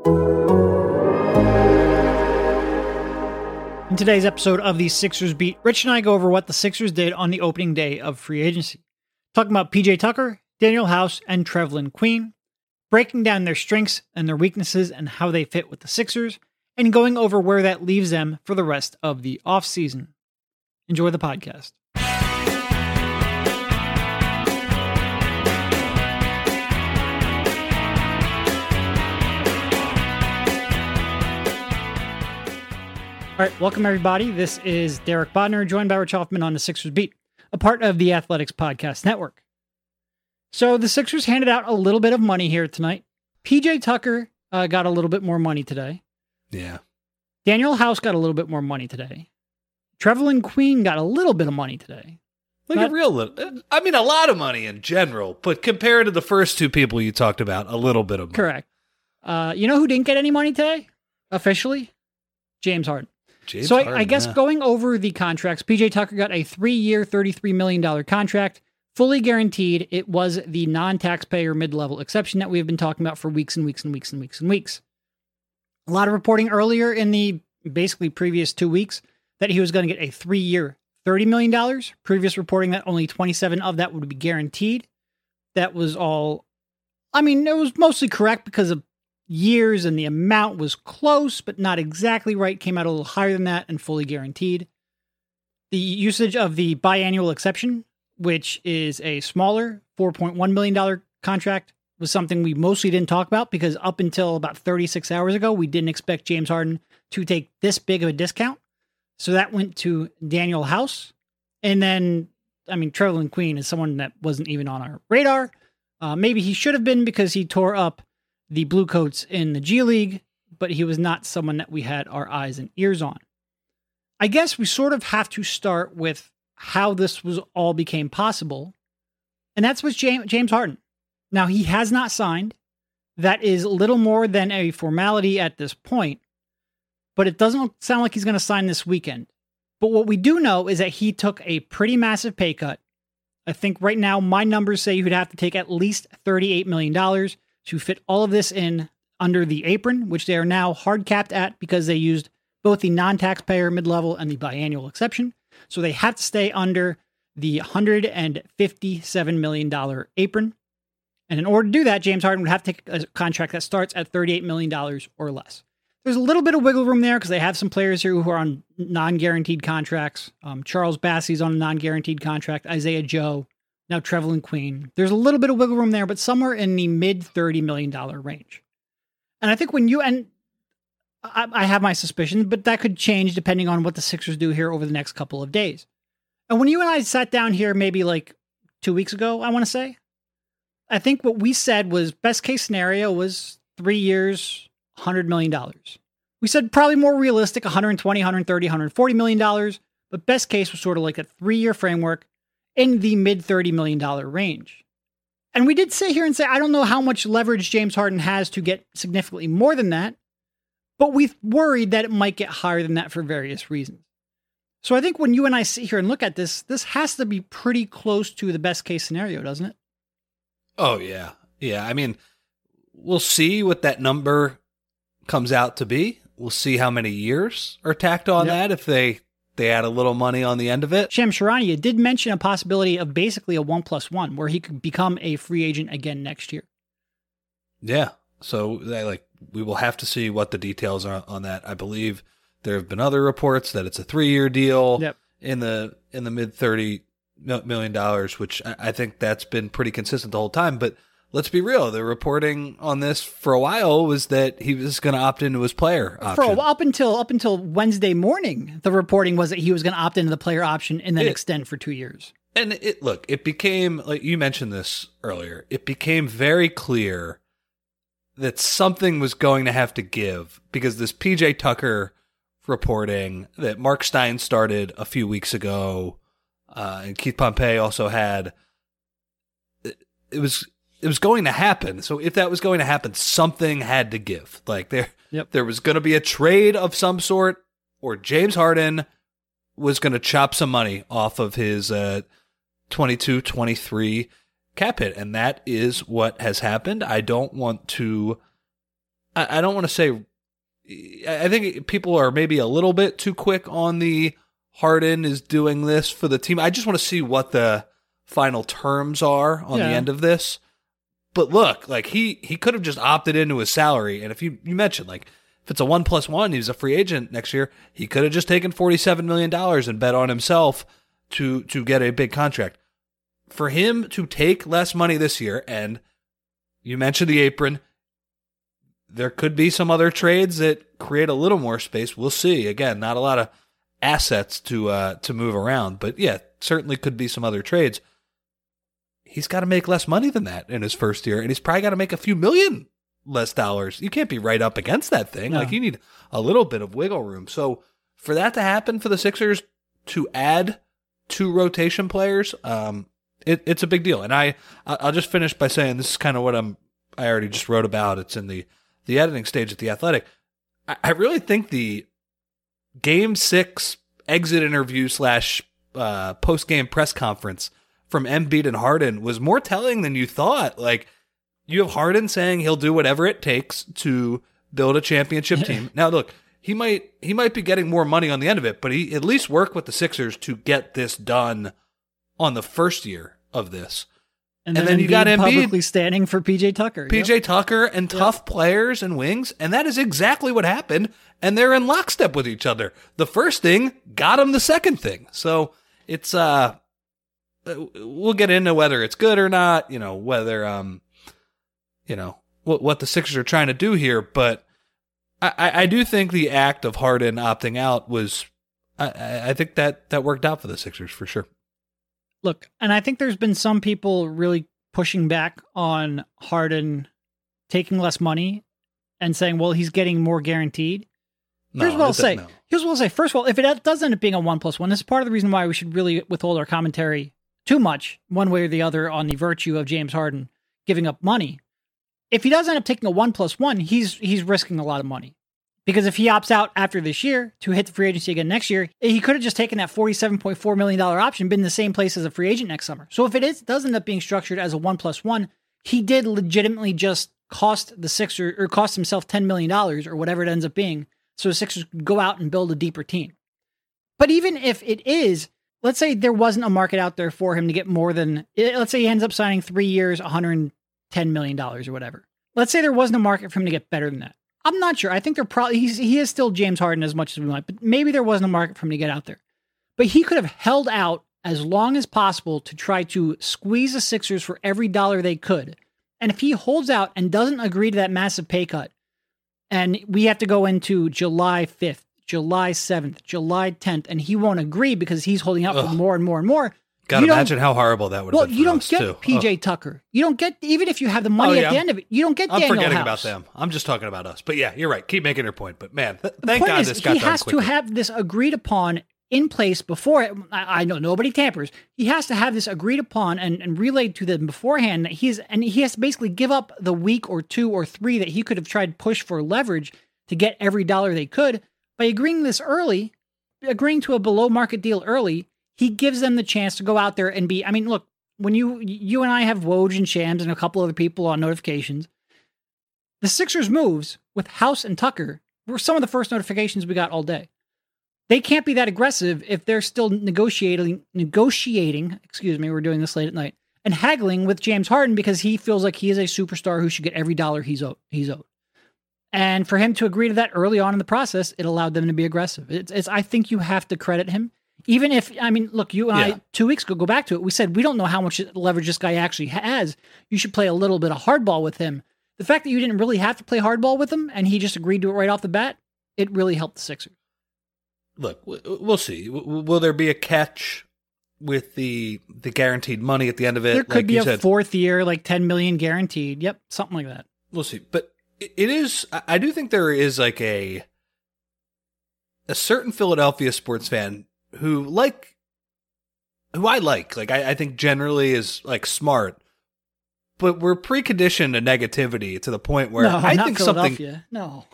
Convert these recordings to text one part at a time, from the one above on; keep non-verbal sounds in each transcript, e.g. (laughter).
In today's episode of the Sixers Beat, Rich and I go over what the Sixers did on the opening day of free agency. Talking about PJ Tucker, Danuel House, and Trevelin Queen, breaking down their strengths and their weaknesses and how they fit with the Sixers, and going over where that leaves them for the rest of the offseason. Enjoy the podcast. All right, welcome everybody. This is Derek Bodner, joined by Rich Hoffman on the Sixers Beat, a part of the Athletics Podcast Network. So the Sixers handed out a little bit of money here tonight. PJ Tucker uh, got a little bit more money today. Yeah. Danuel House got a little bit more money today. Trevelin Queen got a little bit of money today. Like Not- a real little. I mean, a lot of money in general, but compared to the first two people you talked about, a little bit of money. Correct. Uh, you know who didn't get any money today? Officially? James Harden. James so I, I guess yeah. going over the contracts, PJ Tucker got a three-year, thirty-three million dollar contract, fully guaranteed. It was the non-taxpayer mid-level exception that we have been talking about for weeks and weeks and weeks and weeks and weeks. A lot of reporting earlier in the basically previous two weeks that he was going to get a three-year, thirty million dollars. Previous reporting that only twenty-seven of that would be guaranteed. That was all. I mean, it was mostly correct because of years and the amount was close but not exactly right came out a little higher than that and fully guaranteed. The usage of the biannual exception which is a smaller 4.1 million dollar contract was something we mostly didn't talk about because up until about 36 hours ago we didn't expect James Harden to take this big of a discount. So that went to Danuel House. And then I mean Trevelin Queen is someone that wasn't even on our radar. Uh, maybe he should have been because he tore up the Blue Coats in the G League, but he was not someone that we had our eyes and ears on. I guess we sort of have to start with how this was all became possible, and that's with James, James Harden. Now he has not signed. That is little more than a formality at this point, but it doesn't sound like he's going to sign this weekend. But what we do know is that he took a pretty massive pay cut. I think right now my numbers say he would have to take at least $38 million to fit all of this in under the apron, which they are now hard capped at because they used both the non taxpayer mid level and the biannual exception. So they have to stay under the $157 million apron. And in order to do that, James Harden would have to take a contract that starts at $38 million or less. There's a little bit of wiggle room there because they have some players here who are on non guaranteed contracts. Um, Charles Bassey's on a non guaranteed contract, Isaiah Joe, now Trevelin Queen. There's a little bit of wiggle room there, but somewhere in the mid $30 million range. And I think when you, and I, I have my suspicions, but that could change depending on what the Sixers do here over the next couple of days. And when you and I sat down here maybe like two weeks ago, I want to say, I think what we said was best case scenario was three years, $100 million. We said probably more realistic 120, 130, 140 million dollars, but best case was sort of like a three year framework in the mid $30 million range. And we did sit here and say, I don't know how much leverage James Harden has to get significantly more than that, but we worried that it might get higher than that for various reasons. So I think when you and I sit here and look at this, this has to be pretty close to the best case scenario, doesn't it? Oh, yeah. Yeah. I mean, we'll see what that number comes out to be. We'll see how many years are tacked on Yep. that if they they add a little money on the end of it. Sham Charania did mention a possibility of basically a one plus one, where he could become a free agent again next year. Yeah. So they, like we will have to see what the details are on that. I believe there have been other reports that it's a 3-year deal Yep. in the in the mid thirty million dollars, which I, I think that's been pretty consistent the whole time, but let's be real, the reporting on this for a while was that he was going to opt into his player option. For a, up until up until Wednesday morning, the reporting was that he was going to opt into the player option and then It- extend for two years. And it look, it became like you mentioned this earlier. It became very clear that something was going to have to give because this PJ Tucker reporting that Marc Stein started a few weeks ago, uh, and Keith Pompey also had. It, it was it was going to happen. So if that was going to happen, something had to give. Like there, Yep. there was going to be a trade of some sort, or James Harden was going to chop some money off of his uh, 22 23 cap hit. And that is what has happened. I don't want to I, I don't want to say. I think people are maybe a little bit too quick on the Harden is doing this for the team. I just want to see what the final terms are on Yeah. the end of this. But look, like he he could have just opted into his salary, and if you you mentioned like if it's a one plus one, he's a free agent next year. He could have just taken forty seven million dollars and bet on himself to to get a big contract. For him to take less money this year, and you mentioned the apron, there could be some other trades that create a little more space. We'll see. Again, not a lot of assets to uh, to move around, but yeah, certainly could be some other trades. He's got to make less money than that in his first year, and he's probably got to make a few million less dollars. You can't be right up against that thing. No. Like you need a little bit of wiggle room. So for that to happen for the Sixers to add two rotation players, um, it, it's a big deal. And I I'll just finish by saying this is kind of what I'm I already just wrote about. It's in the the editing stage at the Athletic. I, I really think the Game Six exit interview slash uh, post game press conference from Embiid and Harden was more telling than you thought. Like you have Harden saying he'll do whatever it takes to build a championship team. Now look, he might he might be getting more money on the end of it, but he at least work with the Sixers to get this done on the first year of this. And, And then, then you got Embiid. publicly standing for PJ Tucker. PJ Yep. Tucker and tough players and wings, and that is exactly what happened. And they're in lockstep with each other. The first thing got him the second thing. So it's uh, we'll get into whether it's good or not. You know whether um, you know what what the Sixers are trying to do here, but I I, do think the act of Harden opting out was. I- I, I think that that worked out for the Sixers for sure. Look, and I think there's been some people really pushing back on Harden taking less money and saying, well, he's getting more guaranteed. No, Here's what I'll say. no. Here's what I'll say. First of all, if it does end up being a one plus one, this is part of the reason why we should really withhold our commentary too much, one way or the other, on the virtue of James Harden giving up money. If he does end up taking a one plus one, he's he's risking a lot of money. Because if he opts out after this year to hit the free agency again next year, he could have just taken that $47.4 million option, been in the same place as a free agent next summer. So if it is does end up being structured as a one plus one, he did legitimately just cost the Sixers or cost himself $10 million or whatever it ends up being. So the Sixers could go out and build a deeper team. But even if it is, let's say there wasn't a market out there for him to get more than, eh, let's say he ends up signing three years, $110 million or whatever. Let's say there wasn't a market for him to get better than that. I'm not sure. I think they're probably, he is still James Harden as much as we might, but maybe there wasn't a market for him to get out there. But he could have held out as long as possible to try to squeeze the Sixers for every dollar they could. And if he holds out and doesn't agree to that massive pay cut, and we have to go into July 5th, July 7th, July 10th, and he won't agree because he's holding out for more and more and more. God, You don't- imagine how horrible that would have Well, you don't get too. PJ Ugh. Tucker. You don't get even if you have the oh, money Oh, yeah, at the I'm- end of it. You don't get I'm Danuel forgetting House. about them. I'm just talking about us. But yeah, you're right. Keep making your point. But man, th- thank God is, this got he done has quickly. to have this agreed upon in place before. I, I know nobody tampers. He has to have this agreed upon and, and relayed to them beforehand that he's and he has to basically give up the week or two or three that he could have tried push for leverage to get every dollar they could by agreeing this early, agreeing to a below market deal early. He gives them the chance to go out there and be. I mean, look, when you you and I have Woj and Shams and a couple other people on notifications, the Sixers moves with House and Tucker were some of the first notifications we got all day. They can't be that aggressive if they're still negotiating negotiating, excuse me, we're doing this late at night, and haggling with James Harden because he feels like he is a superstar who should get every dollar he's owed. He's owed. And for him to agree to that early on in the process, it allowed them to be aggressive. It's, it's I think you have to credit him. Even if I mean, look, you and Yeah. I two weeks ago go back to it. We said we don't know how much leverage this guy actually has. You should play a little bit of hardball with him. The fact that you didn't really have to play hardball with him and he just agreed to it right off the bat, it really helped the Sixers. Look, we'll see. Will there be a catch with the the guaranteed money at the end of it? There could like be you a said, fourth year, like ten million guaranteed. Yep, something like that. we'll see. But it is. I- do think there is like a a certain Philadelphia sports fan who like who I like. Like I, I think generally is like smart. But we're preconditioned to negativity to the point where no, I think something. No,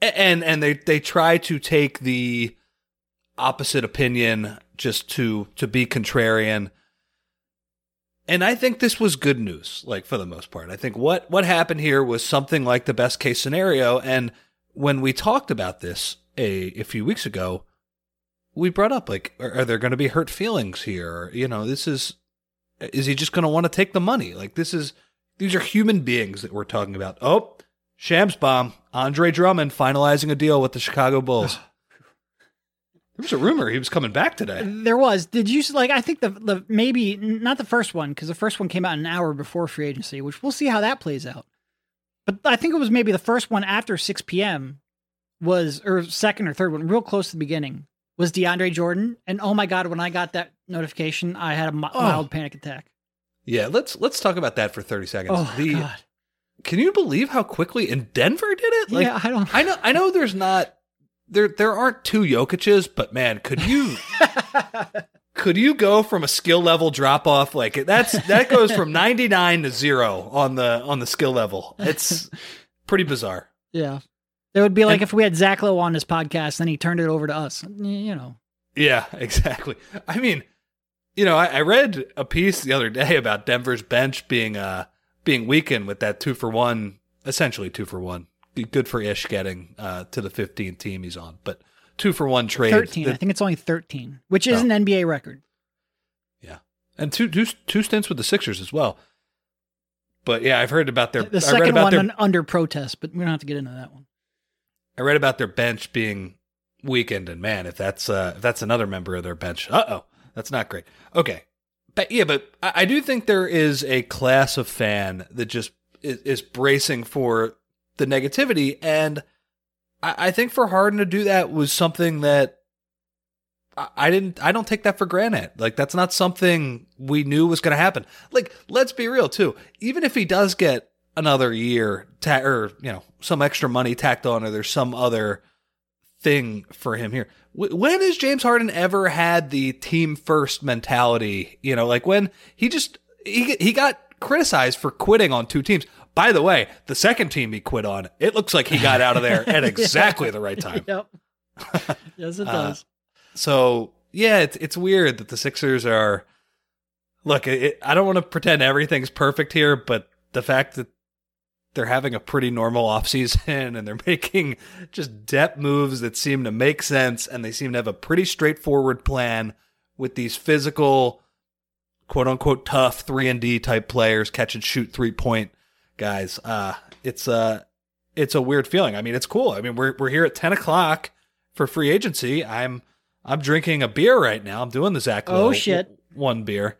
and and they they try to take the opposite opinion just to to be contrarian and I think this was good news, like for the most part. I think what what happened here was something like the best case scenario. And when we talked about this a a few weeks ago, we brought up like, are, are there going to be hurt feelings here? You know, this is is he just going to want to take the money? Like this is these are human beings that we're talking about. Oh, Shams bomb. Andre Drummond finalizing a deal with the Chicago Bulls. (sighs) (sighs) There was a rumor he was coming back today. There was. Did you like? I think the the maybe not the first one because the first one came out an hour before free agency, which we'll see how that plays out. But I think it was maybe the first one after six p.m. was or second or third one, real close to the beginning was DeAndre Jordan, and oh my god, when I got that notification, I had a mi- Oh. mild panic attack. Yeah, let's let's talk about that for thirty seconds. Oh the, god, Can you believe how quickly in Denver did it? Like yeah, I don't. I know I know there's not there there aren't two Jokic's, but man, could you (laughs) could you go from a skill level drop off like that's that goes from 99 to 0 on the on the skill level. It's pretty bizarre. yeah, it would be like And- if we had Zach Lowe on his podcast, then he turned it over to us. You know, Yeah, (laughs) exactly. I mean, you know, I, I read a piece the other day about Denver's bench being uh being weakened with that two for one, essentially two for one. Good for Ish getting uh to the 15th team he's on, but two for one trade. thirteen. that- I think it's only thirteen, which is Oh. an NBA record. yeah, and two two two stints with the Sixers as well. But yeah, I've heard about their. The I read second one their. under protest, but we don't have to get into that one. I read about their bench being weakened, and man, if that's uh, if that's another member of their bench, uh oh, that's not great. Okay, but yeah, but I, I do think there is a class of fan that just is, is bracing for the negativity, and I, I think for Harden to do that was something that I, I didn't. I don't take that for granted. Like that's not something we knew was going to happen. Like let's be real too. Even if he does get another year ta- or you know some extra money tacked on or there's some other thing for him here when has james harden ever had the team first mentality you know like when he just he, he got criticized for quitting on two teams by the way the second team he quit on it looks like he got out of there at (laughs) exactly the right time Yep. (laughs) yes, it Uh, does. so yeah, it's it's weird that the Sixers are. Look, it, I don't want to pretend everything's perfect here, but the fact that they're having a pretty normal (laughs) offseason and they're making just depth moves that seem to make sense, and they seem to have a pretty straightforward plan with these physical, quote unquote, tough three and D type players, catch and shoot three point guys. Uh, it's uh it's a weird feeling. I mean, it's cool. I mean, we're we're here at ten o'clock for free agency. I'm I'm drinking a beer right now. I'm doing the Zach. Oh, shit. One beer,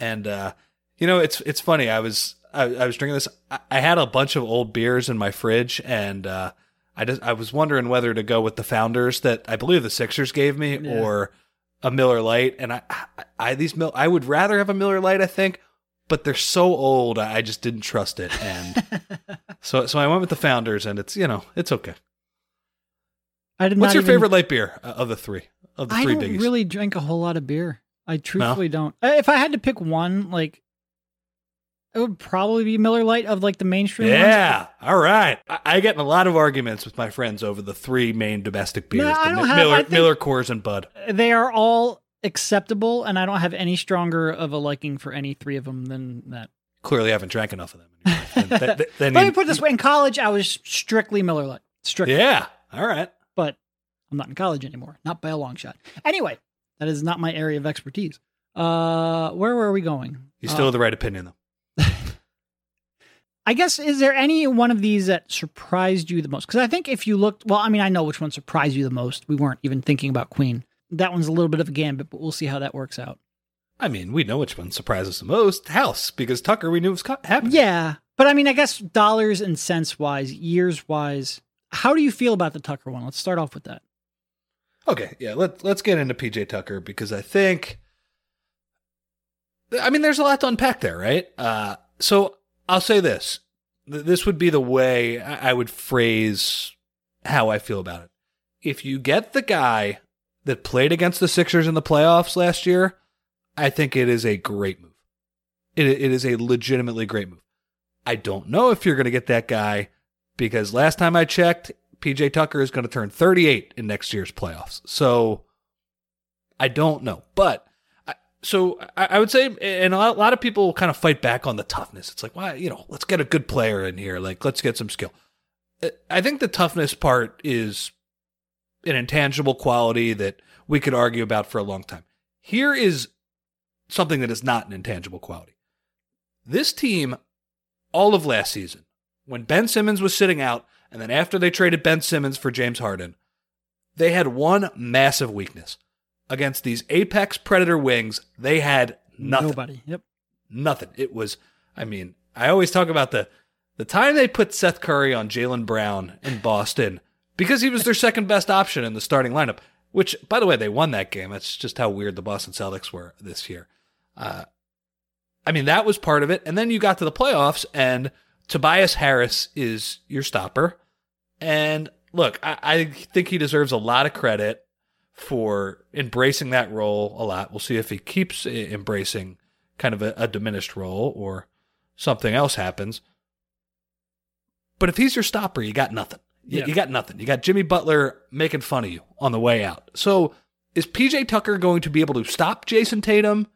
and uh, you know, it's it's funny. I was I, I was drinking this. I, I had a bunch of old beers in my fridge, and uh, I just I was wondering whether to go with the founders that I believe the Sixers gave me, Yeah. or a Miller Lite. And I, I, I these Mil- I would rather have a Miller Lite, I think, but they're so old. I just didn't trust it, and (laughs) so so I went with the founders, and it's you know it's okay. I did What's your even- favorite light beer uh, of the three? Of the I three don't biggies? really drink a whole lot of beer. I truthfully don't. Uh, If I had to pick one, like it would probably be Miller Lite of like the mainstream ones. Yeah. All right. I, I get in a lot of arguments with my friends over the three main domestic beers: No, the don't Mi- have- Miller, I Miller, Coors, and Bud. They are all acceptable, and I don't have any stronger of a liking for any three of them than that. Clearly, I haven't drank enough of them. Then, then- (laughs) then Let you- me put it this way: in college, I was strictly Miller Lite, strictly. Yeah. All right. But I'm not in college anymore, not by a long shot. Anyway, that is not my area of expertise. Uh, where were we going? You still Uh, have the right opinion, though. (laughs) I guess is there any one of these that surprised you the most? Because I think if you looked, well, I mean, I know which one surprised you the most. We weren't even thinking about Queen. That one's a little bit of a gambit, but we'll see how that works out. I mean, we know which one surprises the most. House, because Tucker, we knew was happening. Yeah, but I mean, I guess dollars and cents wise, years wise, how do you feel about the Tucker one? Let's start off with that. Okay, yeah, let, let's get into PJ Tucker because I think, I mean, there's a lot to unpack there, right? Uh, so I'll say this. This would be the way I would phrase how I feel about it. If you get the guy that played against the Sixers in the playoffs last year, I think it is a great move. It, it is a legitimately great move. I don't know if you're going to get that guy because last time I checked, PJ Tucker is going to turn 38 in next year's playoffs. So I don't know. But I, so I, I would say, and a lot, a lot of people kind of fight back on the toughness. It's like, why, you know, let's get a good player in here. Like, let's get some skill. I think the toughness part is an intangible quality that we could argue about for a long time. Here is something that is not an intangible quality. This team, all of last season, when Ben Simmons was sitting out, and then after they traded Ben Simmons for James Harden, they had one massive weakness. Against these apex predator wings, they had nothing. Nobody. Yep. Nothing. It was, I mean, I always talk about the the time they put Seth Curry on Jaylen Brown in Boston because he was their second best option in the starting lineup. Which, by the way, they won that game. That's just how weird the Boston Celtics were this year. Uh, I mean, that was part of it. And then you got to the playoffs, and Tobias Harris is your stopper. And look, I, I think he deserves a lot of credit for embracing that role a lot. We'll see if he keeps embracing kind of a, a diminished role or something else happens. But if he's your stopper, you got nothing. You, Yeah. you got nothing. You got Jimmy Butler making fun of you on the way out. So is PJ Tucker going to be able to stop Jayson Tatum,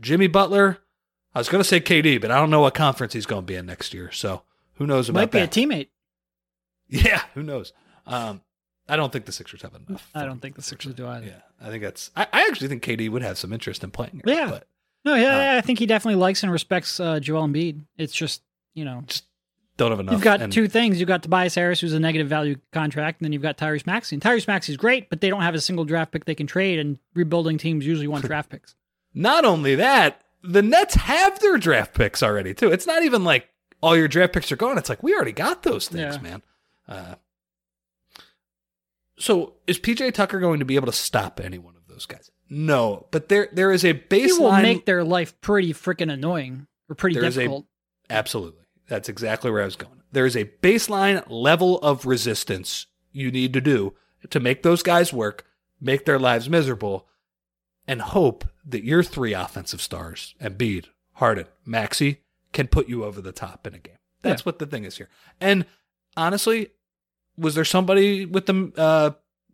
Jimmy Butler? I was going to say KD, but I don't know what conference he's going to be in next year. So who knows about Might be that? a teammate. (laughs) Yeah, who knows? Um, I don't think the Sixers have enough. I don't think the Sixers do either. Yeah, I think that's. I, I actually think KD would have some interest in playing. Here, Yeah. but No, yeah, Uh, I think he definitely likes and respects uh, Joel Embiid. It's just you know just don't have enough. you've got and- two things. You've got Tobias Harris, who's a negative value contract, and then you've got Tyrese Maxey. And Tyrese Maxey's great, but they don't have a single draft pick they can trade, and rebuilding teams usually want (laughs) draft picks. Not only that, the Nets have their draft picks already too. It's not even like all your draft picks are gone. It's like we already got those things, Yeah. man. Uh, so is PJ Tucker going to be able to stop any one of those guys? No, but there there is a baseline. He will make their life pretty freaking annoying or pretty is a- difficult. Absolutely. That's exactly where I was going. There is a baseline level of resistance you need to do to make those guys work, make their lives miserable, and hope that your three offensive stars, Embiid, Harden, Maxey, can put you over the top in a game. That's what the thing is here. And honestly, was there somebody with the uh,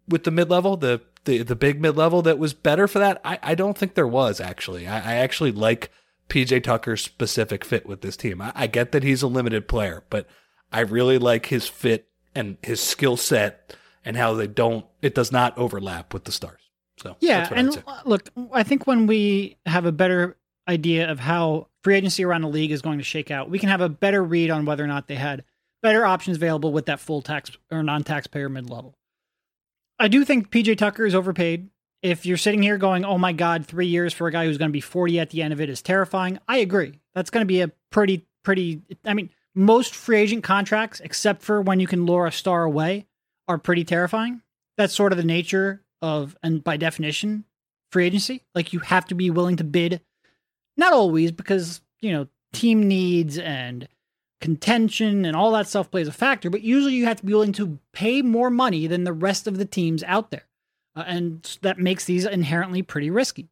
with the mid level, the the the big mid level that was better for that? I, I don't think there was actually. I, I actually like PJ Tucker's specific fit with this team. I, I get that he's a limited player, but I really like his fit and his skill set and how they don't it does not overlap with the stars. So Yeah, that's what and look, I think when we have a better idea of how free agency around the league is going to shake out, we can have a better read on whether or not they had better options available with that full tax or non-taxpayer mid level. I do think PJ Tucker is overpaid. If you're sitting here going, "Oh my God, three years for a guy who's going to be 40 at the end of it is terrifying," I agree. That's going to be a pretty, pretty. I mean, most free agent contracts, except for when you can lure a star away, are pretty terrifying. That's sort of the nature of, and by definition, free agency. Like you have to be willing to bid, not always because, you know, team needs and contention and all that stuff plays a factor, but usually you have to be willing to pay more money than the rest of the teams out there. Uh, and that makes these inherently pretty risky.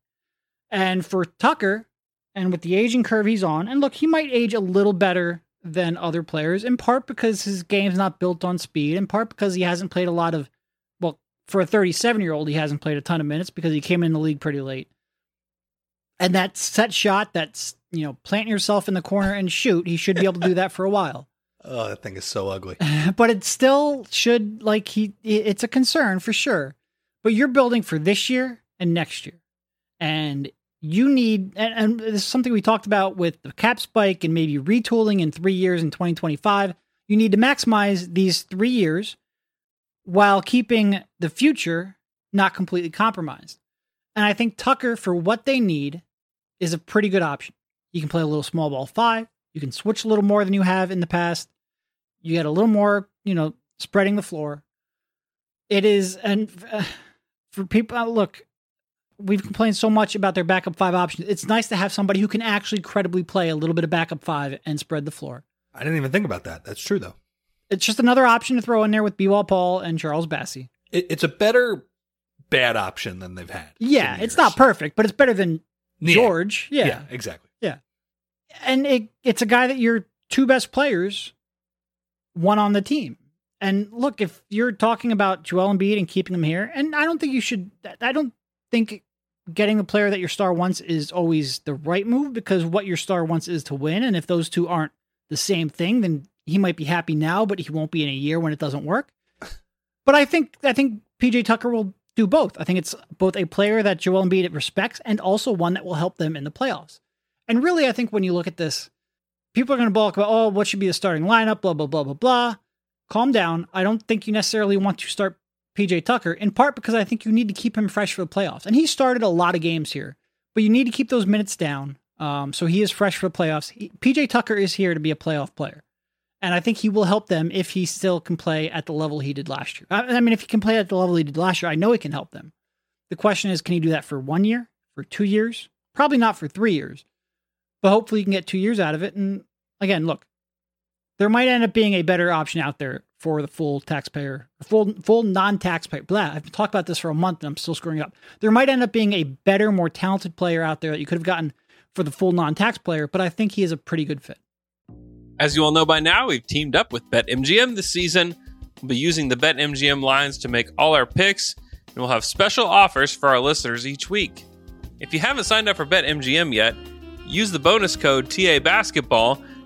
And for Tucker, and with the aging curve he's on, and look, he might age a little better than other players, in part because his game's not built on speed, in part because he hasn't played a lot of, well, for a 37 year old, he hasn't played a ton of minutes because he came in the league pretty late. And that set shot, that's, you know, plant yourself in the corner and shoot, he should be able to do that for a while. (laughs) Oh, that thing is so ugly. (laughs) but it still should, like, he, it's a concern for sure. But you're building for this year and next year. And you need, and, and this is something we talked about with the cap spike and maybe retooling in three years in 2025. You need to maximize these three years while keeping the future not completely compromised. And I think Tucker, for what they need, is a pretty good option. You can play a little small ball five. You can switch a little more than you have in the past. You get a little more, you know, spreading the floor. It is, and uh, for people, uh, look, we've complained so much about their backup five options. It's nice to have somebody who can actually credibly play a little bit of backup five and spread the floor. I didn't even think about that. That's true though. It's just another option to throw in there with B-Ball Paul and Charles Bassey. It, it's a better bad option than they've had. Yeah, it's not perfect, but it's better than Yeah. George. Yeah, Yeah. exactly. Yeah, and it, it's a guy that your two best players one on the team. And look, if you're talking about Joel Embiid and keeping him here, and I don't think you should, I don't think getting the player that your star wants is always the right move because what your star wants is to win. And if those two aren't the same thing, then he might be happy now, but he won't be in a year when it doesn't work. (laughs) But I think I think PJ Tucker will do both. I think it's both a player that Joel Embiid respects and also one that will help them in the playoffs. And really, I think when you look at this, people are going to balk about, oh, what should be the starting lineup, blah, blah, blah, blah, blah. Calm down. I don't think you necessarily want to start PJ Tucker, in part because I think you need to keep him fresh for the playoffs. And he started a lot of games here, but you need to keep those minutes down. Um, so he is fresh for the playoffs. PJ Tucker is here to be a playoff player. And I think he will help them if he still can play at the level he did last year. I, I mean, if he can play at the level he did last year, I know he can help them. The question is, can he do that for one year, for two years? Probably not for three years, but hopefully you can get two years out of it. And again, look, there might end up being a better option out there for the full taxpayer, full full non-taxpayer. Blah. I've talked about this for a month and I'm still screwing up. There might end up being a better, more talented player out there that you could have gotten for the full non-tax player, but I think he is a pretty good fit. As you all know by now, we've teamed up with BetMGM this season. We'll be using the BetMGM lines to make all our picks, and we'll have special offers for our listeners each week. If you haven't signed up for BetMGM yet, use the bonus code TA Basketball,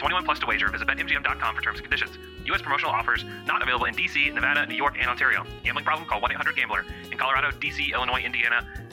21 plus to wager. Visit BetMGM.com for terms and conditions. U.S. promotional offers not available in D.C., Nevada, New York, and Ontario. Gambling problem? Call 1-800-GAMBLER. In Colorado, D.C., Illinois, Indiana,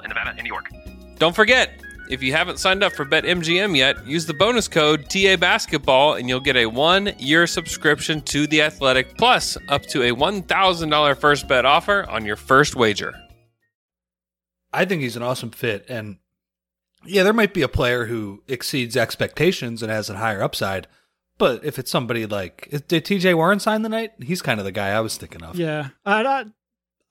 in Nevada and New York. Don't forget, if you haven't signed up for BetMGM yet, use the bonus code TA Basketball and you'll get a one year subscription to The Athletic plus up to a $1,000 first bet offer on your first wager. I think he's an awesome fit. And yeah, there might be a player who exceeds expectations and has a higher upside. But if it's somebody like, did TJ Warren sign the night? He's kind of the guy I was thinking of. Yeah. I,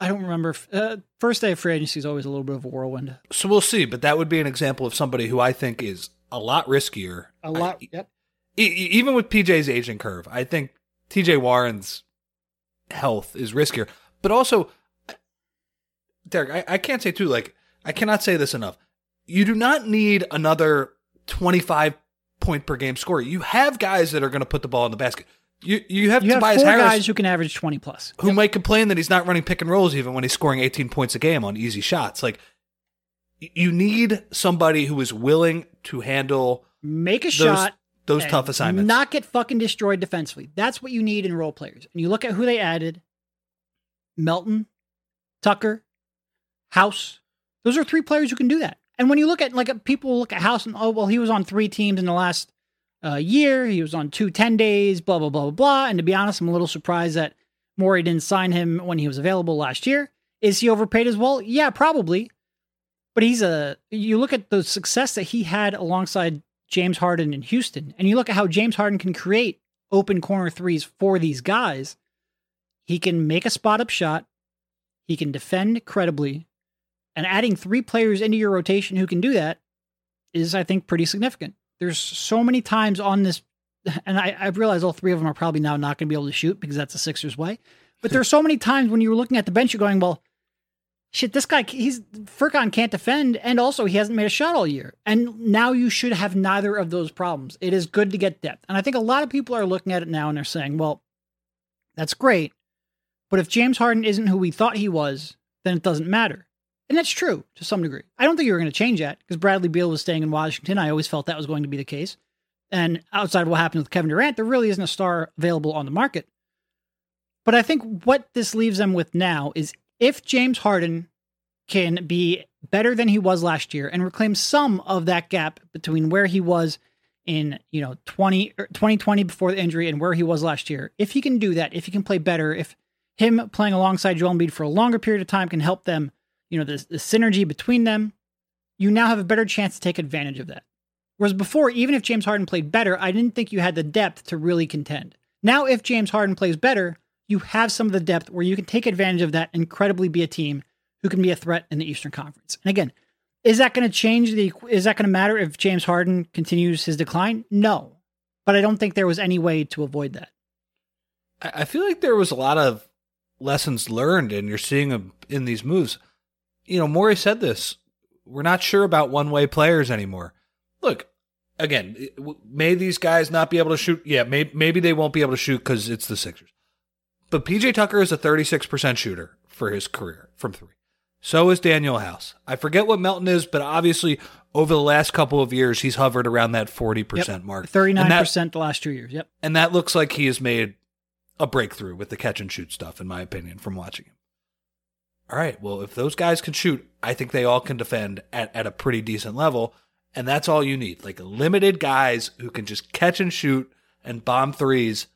I, don't remember. Uh, first day of free agency is always a little bit of a whirlwind. So we'll see. But that would be an example of somebody who I think is a lot riskier. A lot. I, yep. e- even with PJ's aging curve, I think TJ Warren's health is riskier. But also, Derek, I, I can't say too, like, I cannot say this enough. You do not need another 25 point per game scorer. You have guys that are going to put the ball in the basket. You you have You have Tobias four Harris guys who can average 20 plus. who might complain that he's not running pick and rolls even when he's scoring 18 points a game on easy shots. Like you need somebody who is willing to handle Make a those shot. those tough assignments. Not get fucking destroyed defensively. That's what you need in role players. And you look at who they added Melton, Tucker, House. Those are three players who can do that. And when you look at, like, people look at House and, oh, well, he was on three teams in the last uh, year. He was on two 10 days, blah, blah, blah, blah, blah. And to be honest, I'm a little surprised that Morey didn't sign him when he was available last year. Is he overpaid as well? Yeah, probably. But he's a, you look at the success that he had alongside James Harden in Houston, and you look at how James Harden can create open corner threes for these guys. He can make a spot up shot, he can defend credibly, and adding three players into your rotation who can do that is, I think, pretty significant. There's so many times on this, and I, I realize all three of them are probably now not going to be able to shoot because that's the Sixers' way. But hmm. there's so many times when you're looking at the bench, you're going, well, shit, this guy, he's Furkan can't defend, and also he hasn't made a shot all year. And now you should have neither of those problems. It is good to get depth. And I think a lot of people are looking at it now and they're saying, well, that's great. But if James Harden isn't who we thought he was, then it doesn't matter. And that's true to some degree. I don't think you were going to change that because Bradley Beal was staying in Washington. I always felt that was going to be the case. And outside of what happened with Kevin Durant, there really isn't a star available on the market. But I think what this leaves them with now is if James Harden can be better than he was last year and reclaim some of that gap between where he was in you know 20 er, 2020 before the injury and where he was last year if he can do that if he can play better if him playing alongside Joel Embiid for a longer period of time can help them you know the, the synergy between them you now have a better chance to take advantage of that whereas before even if James Harden played better I didn't think you had the depth to really contend now if James Harden plays better you have some of the depth where you can take advantage of that incredibly be a team who can be a threat in the Eastern Conference and again is that going to change the? Is that going to matter if James Harden continues his decline? No, but I don't think there was any way to avoid that. I feel like there was a lot of lessons learned, and you're seeing them in these moves. You know, Morey said this. We're not sure about one way players anymore. Look, again, may these guys not be able to shoot? Yeah, maybe, maybe they won't be able to shoot because it's the Sixers. But PJ Tucker is a 36% shooter for his career from three. So is Danuel House. I forget what Melton is, but obviously over the last couple of years, he's hovered around that 40% yep. mark. 39% the last two years. Yep. And that looks like he has made a breakthrough with the catch and shoot stuff, in my opinion, from watching him. All right. Well, if those guys can shoot, I think they all can defend at, at a pretty decent level. And that's all you need. Like limited guys who can just catch and shoot and bomb threes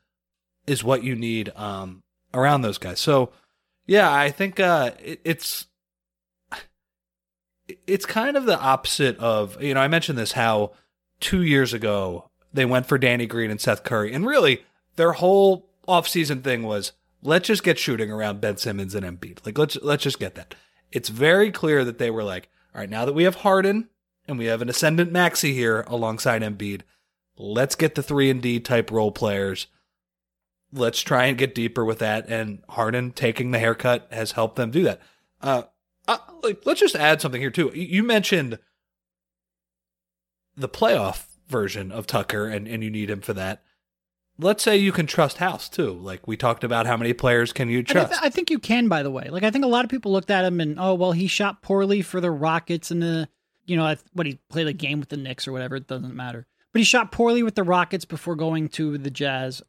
is what you need um, around those guys. So, yeah, I think uh, it, it's it's kind of the opposite of you know I mentioned this how two years ago they went for Danny Green and Seth Curry, and really their whole offseason thing was let's just get shooting around Ben Simmons and Embiid. Like let's let's just get that. It's very clear that they were like, all right, now that we have Harden and we have an ascendant Maxey here alongside Embiid, let's get the three and D type role players. Let's try and get deeper with that. And Harden taking the haircut has helped them do that. Uh, uh, like, let's just add something here too. You mentioned the playoff version of Tucker, and, and you need him for that. Let's say you can trust House too. Like we talked about, how many players can you trust? I, th- I, think you can. By the way, like I think a lot of people looked at him and oh well, he shot poorly for the Rockets and the you know what he played a game with the Knicks or whatever. It doesn't matter. But he shot poorly with the Rockets before going to the Jazz.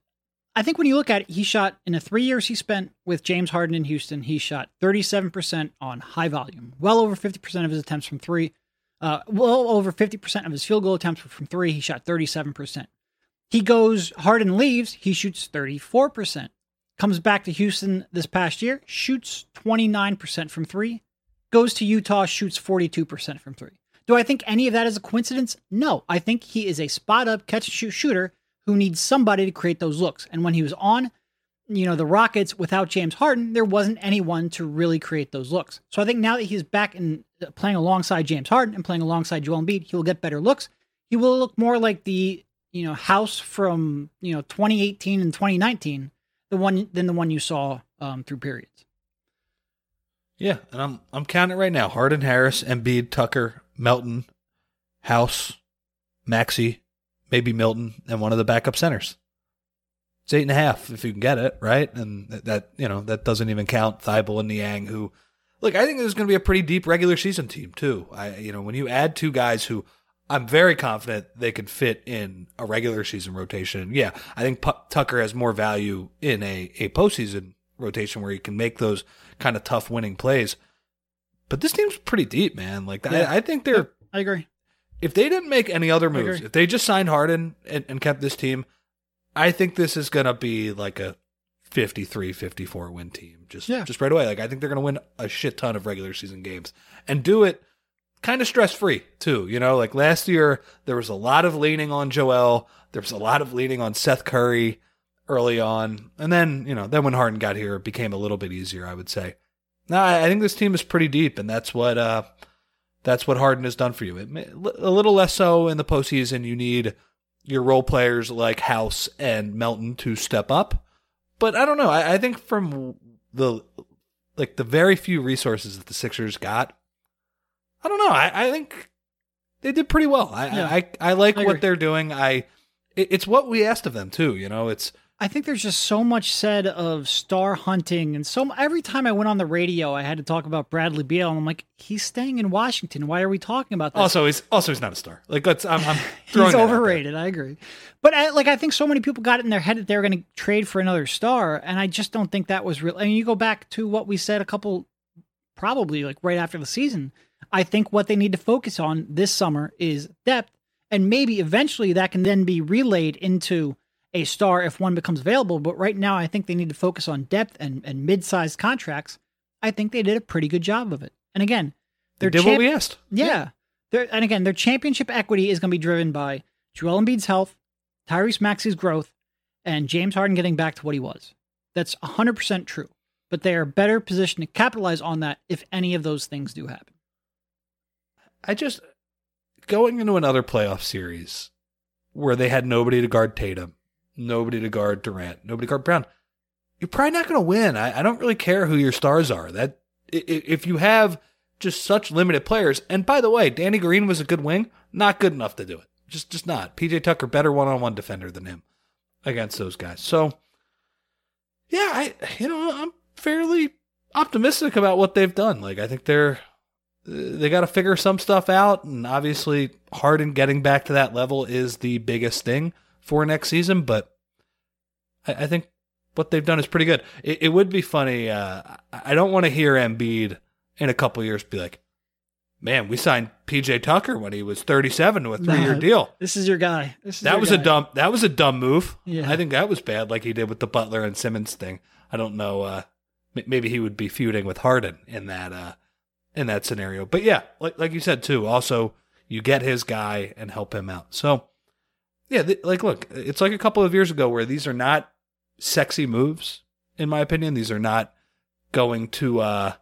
I think when you look at it, he shot in the three years he spent with James Harden in Houston, he shot 37% on high volume, well over 50% of his attempts from three. Uh, well over 50% of his field goal attempts were from three. He shot 37%. He goes, Harden leaves, he shoots 34%. Comes back to Houston this past year, shoots 29% from three. Goes to Utah, shoots 42% from three. Do I think any of that is a coincidence? No. I think he is a spot up catch and shoot shooter who needs somebody to create those looks. And when he was on, you know, the Rockets without James Harden, there wasn't anyone to really create those looks. So I think now that he's back and playing alongside James Harden and playing alongside Joel Embiid, he will get better looks. He will look more like the, you know, house from, you know, 2018 and 2019, the one than the one you saw um, through periods. Yeah, and I'm I'm counting right now. Harden, Harris, Embiid, Tucker, Melton, House, Maxey, maybe Milton and one of the backup centers. It's eight and a half if you can get it, right? And that, you know, that doesn't even count Thybulle and Niang, who, look, I think there's going to be a pretty deep regular season team, too. I, you know, when you add two guys who I'm very confident they could fit in a regular season rotation. Yeah, I think P- Tucker has more value in a, a postseason rotation where he can make those kind of tough winning plays. But this team's pretty deep, man. Like, yeah. I, I think they're. I agree if they didn't make any other moves, if they just signed Harden and, and kept this team, I think this is going to be like a 53 54 win team just yeah. just right away. Like I think they're going to win a shit ton of regular season games and do it kind of stress free too. You know, like last year there was a lot of leaning on Joel, there was a lot of leaning on Seth Curry early on, and then you know then when Harden got here, it became a little bit easier. I would say. Now I think this team is pretty deep, and that's what uh, that's what Harden has done for you. It, a little less so in the postseason. You need your role players like House and Melton to step up. But I don't know. I, I think from the like the very few resources that the Sixers got, I don't know. I, I think they did pretty well. I yeah. I, I, like I what they're doing. I it, it's what we asked of them too. You know, it's I think there's just so much said of star hunting, and so every time I went on the radio, I had to talk about Bradley Beal, and I'm like, he's staying in Washington. Why are we talking about this? Also, he's also he's not a star. Like, let's. I'm, I'm (laughs) he's overrated. I agree, but I, like I think so many people got it in their head that they were going to trade for another star, and I just don't think that was real. I mean, you go back to what we said a couple probably like right after the season. I think what they need to focus on this summer is depth, and maybe eventually that can then be relayed into a star if one becomes available. But right now, I think they need to focus on depth and, and mid sized contracts. I think they did a pretty good job of it. And again, They their did what we asked. yeah. Their, and again, their championship equity is going to be driven by Joel Embiid's health, Tyrese Maxey's growth, and James Harden getting back to what he was. That's 100% true. But they are better positioned to capitalize on that if any of those things do happen. I just going into another playoff series where they had nobody to guard Tatum, nobody to guard Durant, nobody to guard Brown. You're probably not going to win. I, I don't really care who your stars are. That if you have just such limited players, and by the way, Danny Green was a good wing, not good enough to do it. Just just not. PJ Tucker better one on one defender than him against those guys. So yeah, I you know I'm fairly optimistic about what they've done. Like I think they're they got to figure some stuff out, and obviously Harden getting back to that level is the biggest thing for next season. But I, I think what they've done is pretty good. It, it would be funny. Uh, I don't want to hear Embiid in a couple years be like, "Man, we signed PJ Tucker when he was 37 to a three year Nah, deal." This is your guy. This is That your was a dumb. That was a dumb move. Yeah. I think that was bad, like he did with the Butler and Simmons thing. I don't know. Uh, maybe he would be feuding with Harden in that uh, in that scenario. But yeah, like like you said too. Also, you get his guy and help him out. So yeah, th- like look, it's like a couple of years ago where these are not sexy moves. In my opinion, these are not going to uh,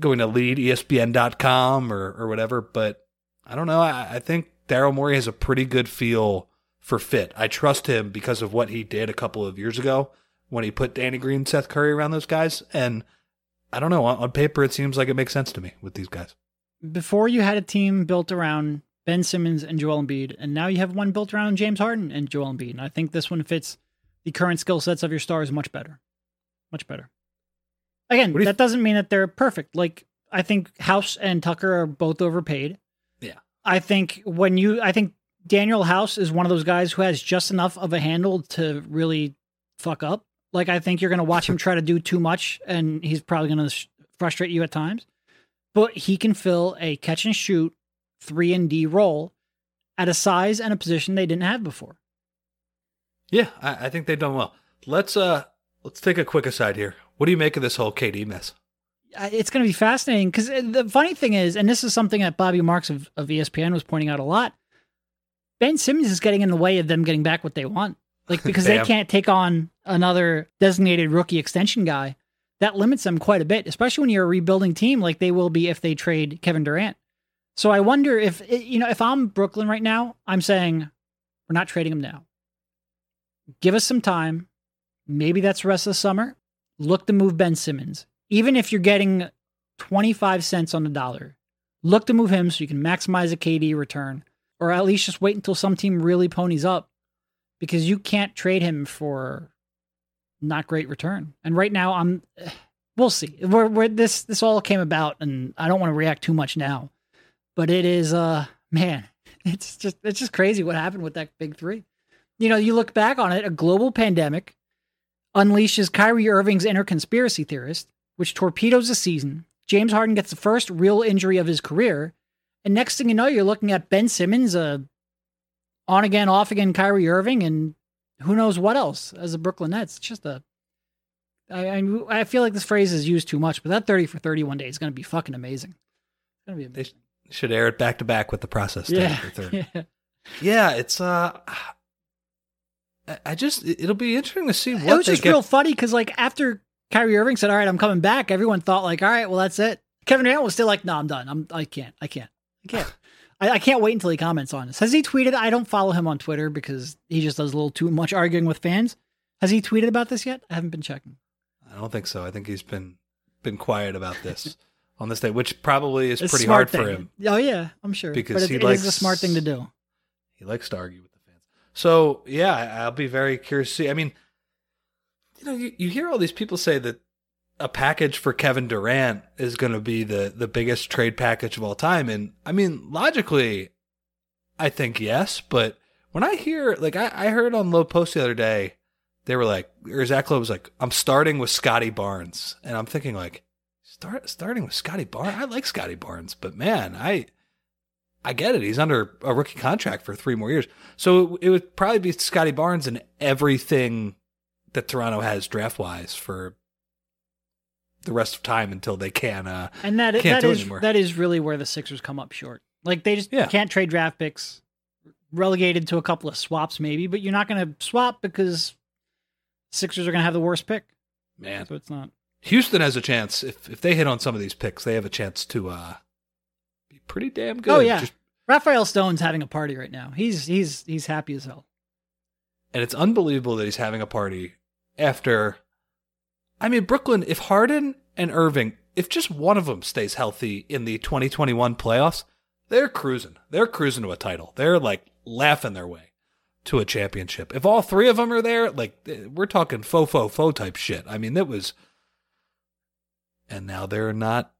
going to lead ESPN.com or or whatever. But I don't know. I, I think Daryl Morey has a pretty good feel for fit. I trust him because of what he did a couple of years ago when he put Danny Green, Seth Curry around those guys. And I don't know. On, on paper, it seems like it makes sense to me with these guys. Before you had a team built around Ben Simmons and Joel Embiid, and now you have one built around James Harden and Joel Embiid. And I think this one fits the current skill sets of your stars much better. Much better. Again, do that doesn't mean that they're perfect. Like I think House and Tucker are both overpaid. Yeah. I think when you I think Danuel House is one of those guys who has just enough of a handle to really fuck up. Like I think you're going to watch him try to do too much and he's probably going to sh- frustrate you at times. But he can fill a catch and shoot 3 and D role at a size and a position they didn't have before. Yeah, I, I think they've done well. Let's uh let's take a quick aside here. What do you make of this whole KD mess? It's going to be fascinating because the funny thing is, and this is something that Bobby Marks of, of ESPN was pointing out a lot. Ben Simmons is getting in the way of them getting back what they want, like because they can't take on another designated rookie extension guy. That limits them quite a bit, especially when you're a rebuilding team like they will be if they trade Kevin Durant. So I wonder if you know if I'm Brooklyn right now, I'm saying we're not trading him now. Give us some time. Maybe that's the rest of the summer. Look to move Ben Simmons. Even if you're getting 25 cents on the dollar, look to move him so you can maximize a KD return, or at least just wait until some team really ponies up because you can't trade him for not great return. And right now, I'm, we'll see. Where, where this this all came about, and I don't want to react too much now, but it is, uh, man, (laughs) it's just it's just crazy what happened with that big three. You know, you look back on it, a global pandemic unleashes Kyrie Irving's inner conspiracy theorist, which torpedoes the season. James Harden gets the first real injury of his career. And next thing you know, you're looking at Ben Simmons, uh, on again, off again Kyrie Irving, and who knows what else as a Brooklyn Nets. It's just a. I, I, I feel like this phrase is used too much, but that 30 for 31 day is going to be fucking amazing. It's going to be They amazing. should air it back to back with the process. Yeah. (laughs) yeah. yeah, it's uh I- just it'll be interesting to see what It was they just get. real funny because, like, after Kyrie Irving said, "All right, I'm coming back," everyone thought, like, "All right, well, that's it." Kevin Durant was still like, "No, I'm done. I'm. I can't. I can't. I can't. I, I can't wait until he comments on this." Has he tweeted? I don't follow him on Twitter because he just does a little too much arguing with fans. Has he tweeted about this yet? I haven't been checking. I don't think so. I think he's been been quiet about this (laughs) on this day, which probably is It's pretty hard for him. Oh yeah, I'm sure. Because but it, he it is likes- a smart thing to do. He likes to argue with the fans. So yeah, I'll be very curious to see. I mean, you know, you, you hear all these people say that a package for Kevin Durant is going to be the the biggest trade package of all time, and I mean, logically, I think yes. But when I hear, like, I, I heard on Lowe Post the other day, they were like, or Zach Lowe was like, "I'm starting with Scottie Barnes," and I'm thinking like, start starting with Scottie Barnes. I like Scottie Barnes, but man, I I get it. He's under a rookie contract for three more years, so it, it would probably be Scottie Barnes and everything that Toronto has draft wise for the rest of time until they can. Uh, And that that is anymore. that is really where the Sixers come up short. Like they just Yeah. can't trade draft picks, relegated to a couple of swaps maybe, but you're not going to swap because Sixers are going to have the worst pick. man, So it's not. Houston has a chance if if they hit on some of these picks, they have a chance to uh, be pretty damn good. Oh, yeah. Just- Rafael Stone's having a party right now. He's he's he's happy as hell. and it's unbelievable that he's having a party after. I mean, Brooklyn. If Harden and Irving, if just one of them stays healthy in the 2021 playoffs, they're cruising. They're cruising to a title. They're like laughing their way to a championship. If all three of them are there, like eh, we're talking faux faux faux type shit. I mean, that was. And now they're not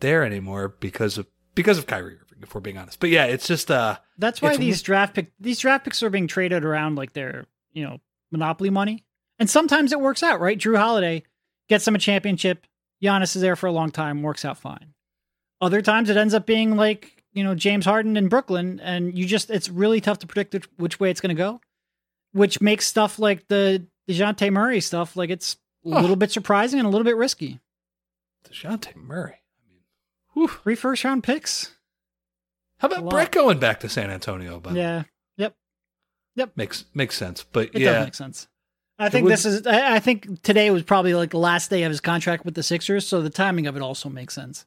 there anymore because of because of Kyrie Irving. If we're being honest, but yeah, it's just uh, That's why these draft pick these draft picks are being traded around like they're you know monopoly money, and sometimes it works out. Right, Jrue Holiday gets them a championship. Giannis is there for a long time, works out fine. Other times it ends up being like you know James Harden in Brooklyn, and you just it's really tough to predict which- way it's going to go, which makes stuff like the Dejounte Murray stuff like it's a Oh. little bit surprising and a little bit risky. Dejounte Murray. I mean, whew. Three first round picks. How about. Brett going back to San Antonio? But Yeah, yep, yep. makes makes sense. But It yeah, does make sense. I think would- this is. I think today was probably like the last day of his contract with the Sixers, so the timing of it also makes sense.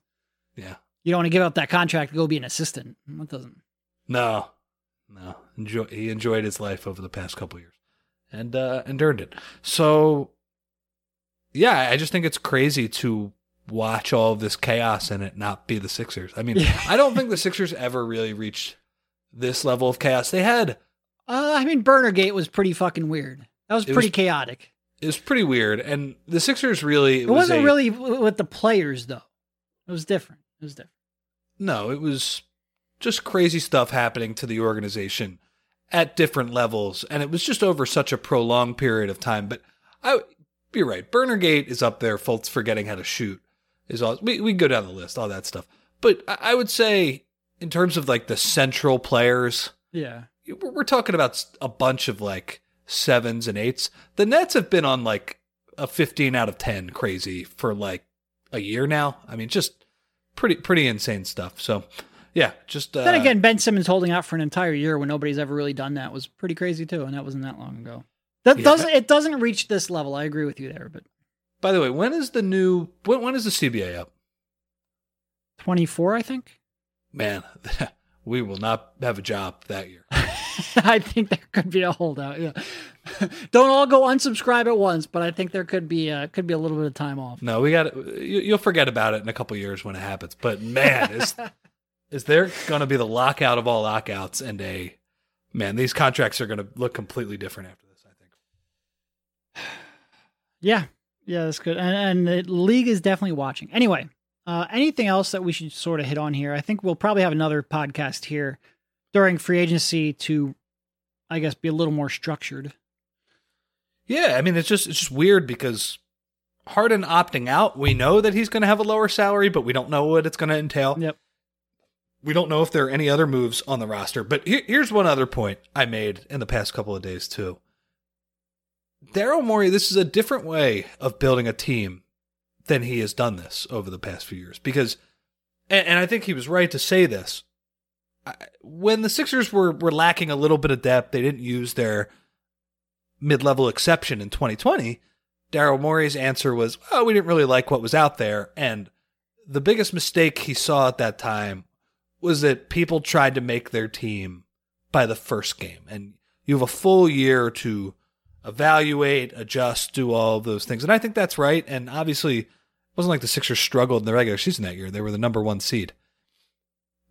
yeah, You don't want to give up that contract to go be an assistant. That doesn't. no, no. Enjoy. He enjoyed his life over the past couple years, and uh, and earned it. So, yeah, I just think it's crazy to watch all of this chaos and it not be the Sixers. I mean, Yeah. I don't think the Sixers ever really reached this level of chaos. They had Uh, I mean, Burnergate was pretty fucking weird. That was It pretty was- chaotic. it was pretty weird, and the Sixers really It, was wasn't a- really with the players though. It was different. It was different. No, it was just crazy stuff happening to the organization at different levels, and it was just over such a prolonged period of time. But I, you're right. Burnergate is up there. Fultz forgetting how to shoot is all. We we can go down the list, all that stuff. But I, I would say, in terms of like the central players, Yeah. we're, we're talking about a bunch of like sevens and eights. The Nets have been on like a 15 out of 10 crazy for like a year now. I mean, just pretty pretty insane stuff. So, yeah, just uh, then again, Ben Simmons holding out for an entire year when nobody's ever really done that was pretty crazy too, and that wasn't that long ago. That Yeah. doesn't. It doesn't reach this level. I agree with you there, but By the way, when is the new when when is the CBA up? twenty four, I think. Man, (laughs) we will not have a job that year. (laughs) I think there could be a holdout. Yeah, (laughs) don't all go unsubscribe at once, but I think there could be uh, could be a little bit of time off. No, we got you, you'll forget about it in a couple years when it happens. But man, is (laughs) is there going to be the lockout of all lockouts and a man? These contracts are going to look completely different after this. I think. (sighs) Yeah, yeah, that's good. And, and the league is definitely watching. Anyway, uh, anything else that we should sort of hit on here? I think we'll probably have another podcast here during free agency to, I guess, be a little more structured. Yeah, I mean it's just it's just weird because Harden opting out, we know that he's going to have a lower salary, but we don't know what it's going to entail. Yep. We don't know if there are any other moves on the roster. But here, here's one other point I made in the past couple of days too. Daryl Morey, this is a different way of building a team than he has done this over the past few years because, and, and I think he was right to say this. When the Sixers were were lacking a little bit of depth, they didn't use their mid-level exception in 2020, Daryl Morey's answer was, "Oh, we didn't really like what was out there." And the biggest mistake he saw at that time was that people tried to make their team by the first game, and you have a full year to evaluate, adjust, do all those things. And I think that's right. And obviously, wasn't like the Sixers struggled in the regular season that year; they were the number one seed.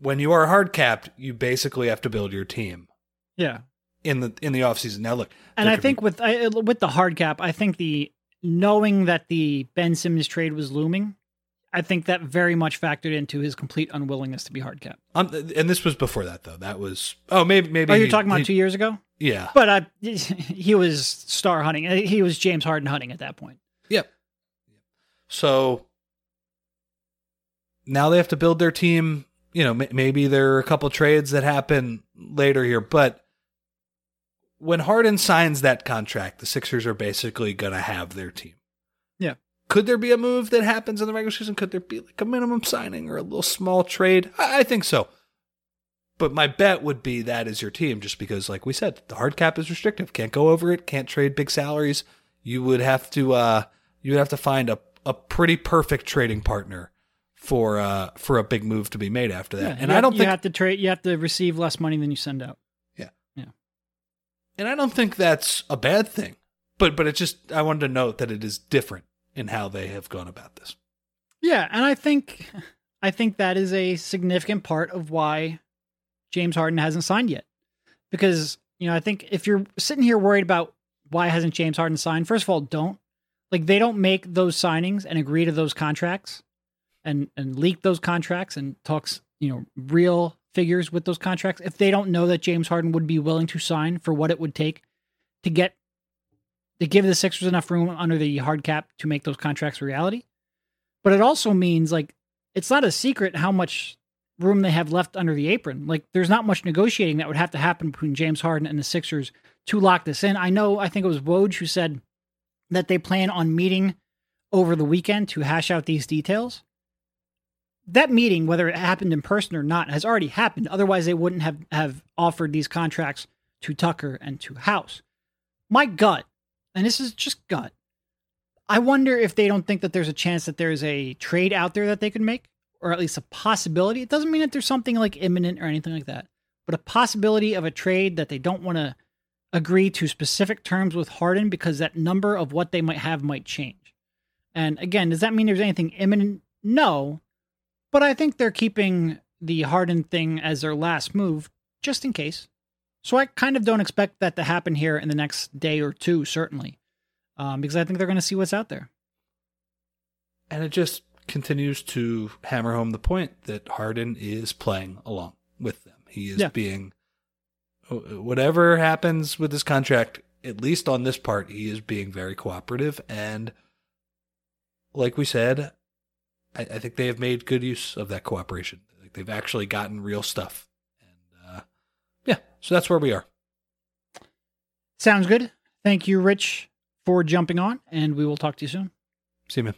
When you are hard capped, you basically have to build your team Yeah. in the in the offseason. Now, look, And I think be- with I, with the hard cap, I think the knowing that the Ben Simmons trade was looming, I think that very much factored into his complete unwillingness to be hard capped. Um, and this was before that, though. That was oh, maybe maybe. Oh, you're he- talking about he- two years ago? Yeah, But I, (laughs) he was star hunting. He was James Harden hunting at that point. So now they have to build their team. You know, m- maybe there are a couple trades that happen later here, but when Harden signs that contract, the Sixers are basically going to have their team. Yeah. Could there be a move that happens in the regular season? Could there be like a minimum signing or a little small trade? I, I think so. But my bet would be that is your team, just because, like we said, the hard cap is restrictive. Can't go over it. Can't trade big salaries. You would have to, uh, you would have to find a, a pretty perfect trading partner for, uh, for a big move to be made after that. Yeah, and I don't you think you have to trade. You have to receive less money than you send out. Yeah. Yeah. And I don't think that's a bad thing. But but it's just I wanted to note that it is different in how they have gone about this. Yeah, and I think I think that is a significant part of why James Harden hasn't signed yet. Because, you know, I think if you're sitting here worried about why hasn't James Harden signed, first of all, don't. Like they don't make those signings and agree to those contracts and and leak those contracts and talks, you know, real figures with those contracts if they don't know that James Harden would be willing to sign for what it would take to get to give the Sixers enough room under the hard cap to make those contracts a reality. But it also means like it's not a secret how much room they have left under the apron. Like there's not much negotiating that would have to happen between James Harden and the Sixers to lock this in. I know I think it was Woj who said that they plan on meeting over the weekend to hash out these details. That meeting, whether it happened in person or not, has already happened. Otherwise, they wouldn't have, have offered these contracts to Tucker and to House. My gut, and this is just gut, I wonder if they don't think that there's a chance that there's a trade out there that they could make, or at least a possibility. It doesn't mean that there's something like imminent or anything like that, but a possibility of a trade that they don't want to agree to specific terms with Harden because that number of what they might have might change. And again, does that mean there's anything imminent? No, but I think they're keeping the Harden thing as their last move just in case. So I kind of don't expect that to happen here in the next day or two, certainly um, because I think they're going to see what's out there. And it just continues to hammer home the point that Harden is playing along with them. He is Yeah. being whatever happens with this contract, at least on this part, he is being very cooperative. And like we said, I, I think they have made good use of that cooperation. Like they've actually gotten real stuff. And uh, yeah, so that's where we are. Sounds good. Thank you, Rich, for jumping on, and we will talk to you soon. See you, man.